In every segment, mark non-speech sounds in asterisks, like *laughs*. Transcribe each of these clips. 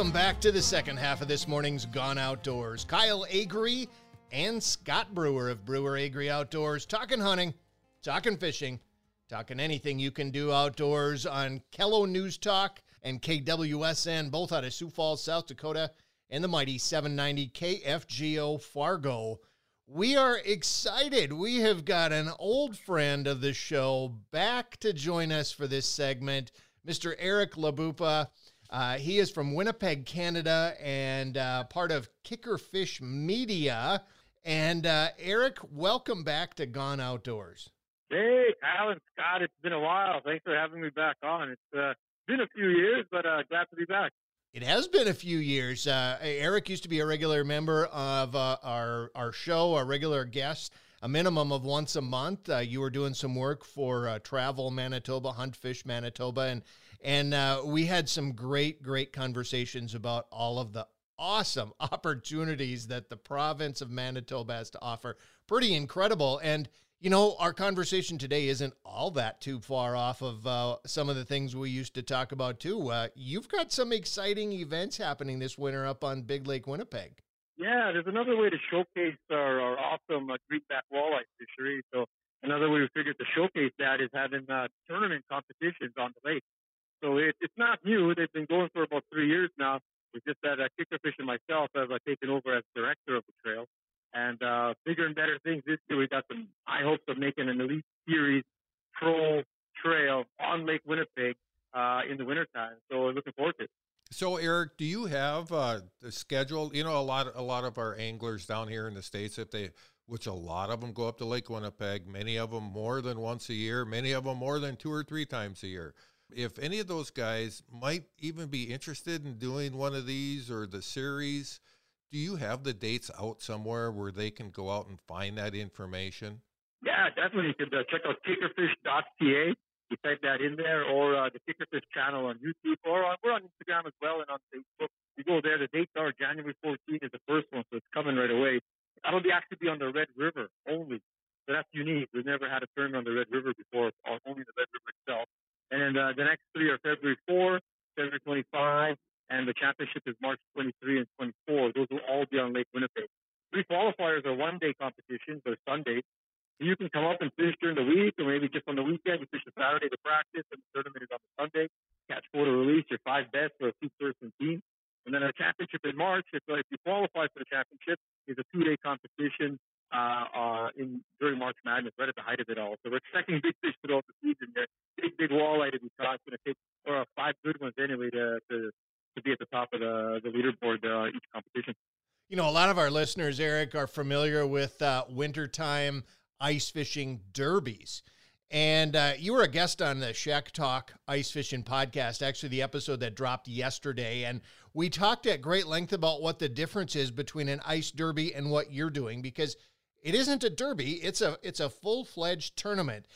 Welcome back to the second half of this morning's Gone Outdoors. Kyle Agri and Scott Brewer of Brewer Agri Outdoors talking hunting, talking fishing, talking anything you can do outdoors on KELO News Talk and KWSN, both out of Sioux Falls, South Dakota, and the mighty 790 KFGO Fargo. We are excited. We have got an old friend of the show back to join us for this segment, Mr. Eric Labaupa. Uh, he is from Winnipeg, Canada, and uh, part of Kickerfish Media. And uh, Eric, welcome back to Gone Outdoors. Hey, Alan Scott, it's been a while. Thanks for having me back on. It's uh, been a few years, but uh, glad to be back. It has been a few years. Uh, Eric used to be a regular member of uh, our our show, a regular guest, a minimum of once a month. Uh, you were doing some work for uh, Travel Manitoba, Hunt Fish Manitoba, and and uh, we had some great great conversations about all of the awesome *laughs* opportunities that the province of Manitoba has to offer. Pretty incredible, and you know, our conversation today isn't all that too far off of uh, some of the things we used to talk about too. Uh, you've got some exciting events happening this winter up on Big Lake Winnipeg. Yeah, there's another way to showcase our, our awesome uh, greenback walleye fishery. So another way we figured to showcase that is having uh, tournament competitions on the lake. So it, it's not new. They've been going for about three years now. It's just that uh, Kickerfish and myself have uh, taken over as director of the trail and uh, bigger and better things this year. We got some high hopes of making an elite series pro trail on Lake Winnipeg uh, in the wintertime. So looking forward to it. So Eric, do you have uh, the schedule? You know, a lot a lot of our anglers down here in the states, if they which a lot of them go up to Lake Winnipeg, many of them more than once a year, many of them more than two or three times a year. If any of those guys might even be interested in doing one of these or the series, do you have the dates out somewhere where they can go out and find that information? Yeah, definitely. You can uh, check out kickerfish.ca. You type that in there, or uh, the Kickerfish channel on YouTube, or on, we're on Instagram as well and on Facebook. You go there. The dates are January 14th is the first one, so it's coming right away. That'll be actually be on the Red River only. So that's unique. We've never had a tournament on the Red River before, only the Red River itself. And then uh, the next three are February 4, February 25, and the championship is March 23 and 24. Those will all be on Lake Winnipeg. Three qualifiers are one day competitions, they're Sundays. You can come up and fish during the week, or maybe just on the weekend. You fish a Saturday to practice, and the tournament is on the Sunday. Catch photo release, your five best for a two-person team. And then a championship in March, if, uh, if you qualify for the championship, is a two-day competition uh, uh, in during March Madness, right at the height of it all. So we're expecting big fish throughout the season. There, big, big walleye to be caught. It's going to take or uh, five good ones anyway to, to to be at the top of the, the leaderboard uh, each competition. You know, a lot of our listeners, Eric, are familiar with uh, wintertime ice fishing derbies. And uh, you were a guest on the Shack Talk Ice Fishing podcast, actually, the episode that dropped yesterday. And we talked at great length about what the difference is between an ice derby and what you're doing because it isn't a derby, it's a, it's a full fledged tournament.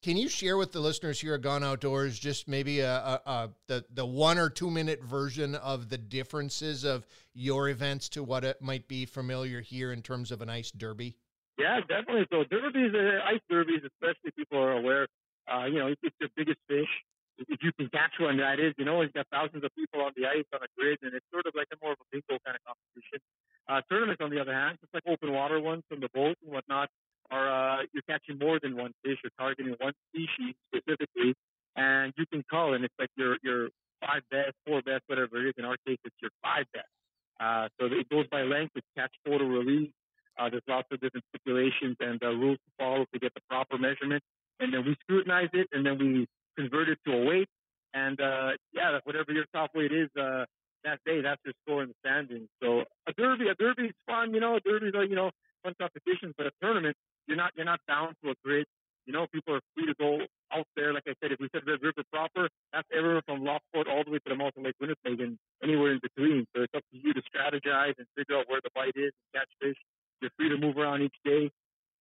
Can you share with the listeners here at Gone Outdoors just maybe a, a, a, the the one or two minute version of the differences of your events to what it might be familiar here in terms of an ice derby? Yeah, definitely. So derbies, uh, ice derbies, especially people are aware. Uh, you know, it's the biggest fish. If you can catch one, that is. You know, you've got thousands of people on the ice on a grid, and it's sort of like a more of a bingo kind of competition. Uh, tournaments, on the other hand, just like open water ones from the boat and whatnot, are uh, you're catching more than one fish. You're targeting one species specifically, and you can call, and it's like your your five best, four best, whatever it is. In our case, it's your five best. Uh, so it goes by length. It's catch, photo, release. Uh, there's lots of different stipulations and uh, rules to follow to get the proper measurement, and then we scrutinize it, and then we convert it to a weight. And uh, yeah, whatever your top weight is uh, that day, that's your score in the standings. So a derby, a derby is fun, you know. A derby, you know, fun competitions, but a tournament, you're not you're not bound to a grid. You know, people are free to go out there. Like I said, if we said Red River proper, that's everywhere from Lockport all the way to the mouth of Lake Winnipeg and anywhere in between. So it's up to you to strategize and figure out where the bite is and catch fish. You're free to move around each day,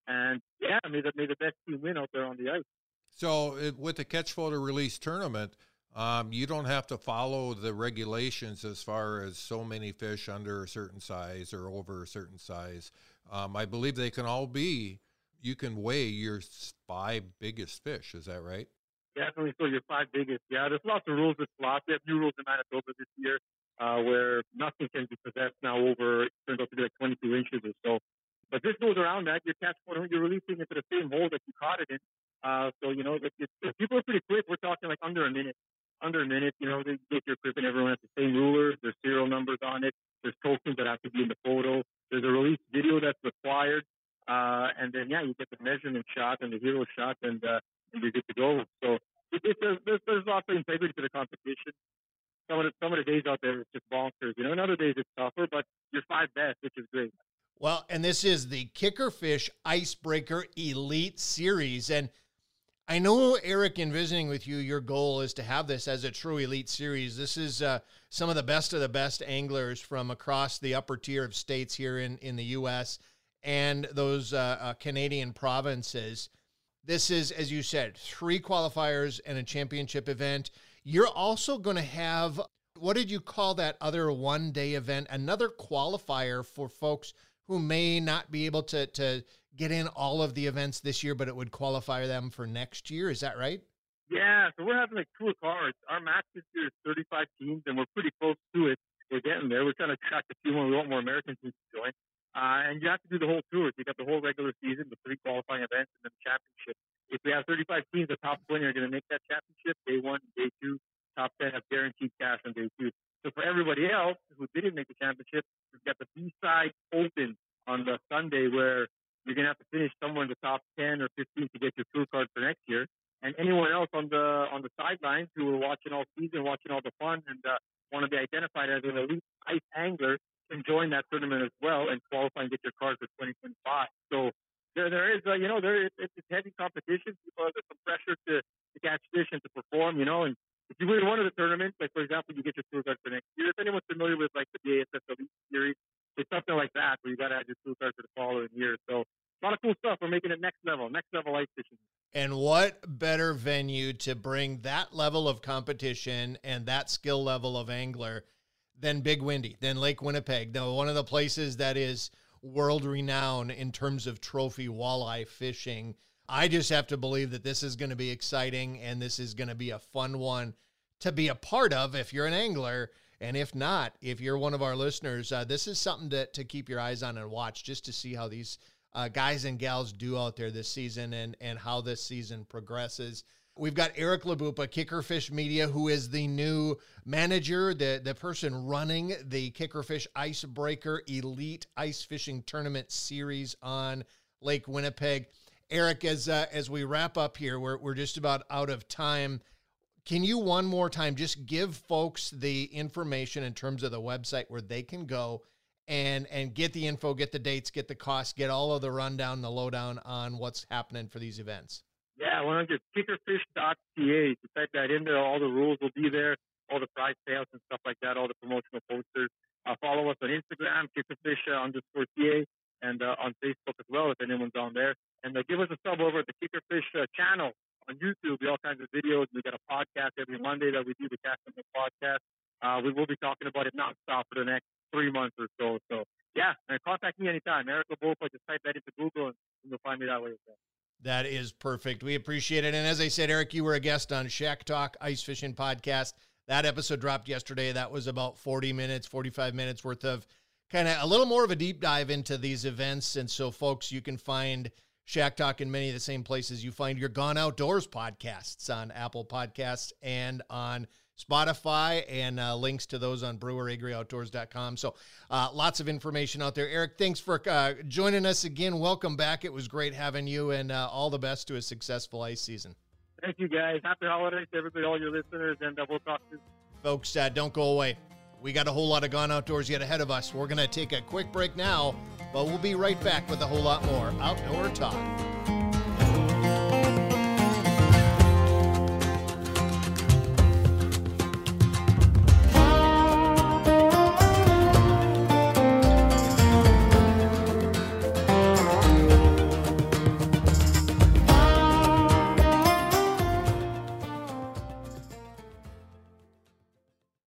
and yeah, may the may the best team win out there on the ice. So it, with the catch photo release tournament, um, you don't have to follow the regulations as far as so many fish under a certain size or over a certain size. Um, I believe they can all be you can weigh your five biggest fish. Is that right? Definitely. So your five biggest. Yeah, there's lots of rules with slots. We have new rules in Manitoba this year. uh, where nothing can be possessed now over it turns out to be like 22 inches or so. But this goes around that. Your catch point, you're releasing into the same hole that you caught it in. Uh, so you know, if, if people are pretty quick. We're talking like under a minute. Under a minute, you know, they get your equipment. Everyone has the same ruler. There's serial numbers on it. There's tokens that have to be in the photo. There's a release video that's required. Uh, and then yeah, you get the measurement shot and the hero shot, and, uh, and you're good to go. So it, it, there's, there's lots of integrity to the competition. Some of the some of the days out there it's just bonkers, you know. And other days it's tougher, but you're five best, which is great. Well, and this is the Kickerfish Icebreaker Elite Series, and I know, Eric, in visiting with you, your goal is to have this as a true elite series. This is uh, some of the best of the best anglers from across the upper tier of states here in, in the U.S. and those uh, uh, Canadian provinces. This is, as you said, three qualifiers and a championship event. You're also going to have, what did you call that other one day event? Another qualifier for folks who may not be able to, to get in all of the events this year, but it would qualify them for next year. Is that right? Yeah, so we're having like two cards. Our match this year is 35 teams, and we're pretty close to it. We're getting there. We're trying to track a few more. We want more American teams to join. Uh, and you have to do the whole tour. So you got the whole regular season, the three qualifying events, and then the championship. If we have 35 teams, the top 20 are going to make that championship. Day one, day two, top 10 have guaranteed cash on day two. So for everybody else who didn't make the championship, we've got the B side open on the Sunday where you're going to have to finish somewhere in the top 10 or 15 to get your tour card for next year. And anyone else on the on the sidelines who are watching all season, watching all the fun, and uh, want to be identified as an elite ice angler can join that tournament as well and qualify and get your card for 2025. So there there is uh, you know there it's, it's heavy competition. People have some pressure to, to catch fish and to perform. You know, and if you win one of the tournaments, like for example, you get your tour card for next year. If anyone's familiar with like the ASS Elite Series, it's something like that where you got to add your tool card for the following year. So a lot of cool stuff. We're making it next level, next level ice fishing. And what better venue to bring that level of competition and that skill level of angler than Big Windy, than Lake Winnipeg, though one of the places that is world renowned in terms of trophy walleye fishing. I just have to believe that this is going to be exciting and this is going to be a fun one to be a part of if you're an angler and if not, if you're one of our listeners, uh, this is something to, to keep your eyes on and watch just to see how these uh, guys and gals do out there this season and, and how this season progresses. We've got Eric Labaupa, Kickerfish Media, who is the new manager, the, the person running the Kickerfish Icebreaker Elite Ice Fishing Tournament Series on Lake Winnipeg. Eric, as uh, as we wrap up here, we're, we're just about out of time. Can you one more time just give folks the information in terms of the website where they can go and and get the info, get the dates, get the costs, get all of the rundown, the lowdown on what's happening for these events? Yeah, why don't you kickerfish.ca? You type that in there, all the rules will be there, all the prize sales and stuff like that, all the promotional posters. Uh, follow us on Instagram, kickerfish uh, underscore TA, and uh, on Facebook as well if anyone's on there. And uh, give us a sub over at the Kickerfish uh, channel on YouTube. All kinds of videos. We got a podcast every Monday that we do the Cast the podcast. Uh, we will be talking about it nonstop for the next three months or so. So yeah, and contact me anytime. Eric Labaupa, just type that into Google and you'll find me that way. That is perfect. We appreciate it. And as I said, Eric, you were a guest on Shack Talk Ice Fishing Podcast. That episode dropped yesterday. That was about 40 minutes, 45 minutes worth of kind of a little more of a deep dive into these events. And so, folks, you can find Shack Talk in many of the same places you find your Gone Outdoors podcasts on Apple Podcasts and on Spotify, and uh, links to those on breweragriOutdoors.com. So uh, lots of information out there. Eric, thanks for uh, joining us again. Welcome back. It was great having you, and uh, all the best to a successful ice season. Thank you, guys. Happy holidays to everybody, all your listeners, and uh, we'll talk soon. Folks, uh, don't go away. We got a whole lot of Gone Outdoors yet ahead of us. We're going to take a quick break now but we'll be right back with a whole lot more outdoor talk.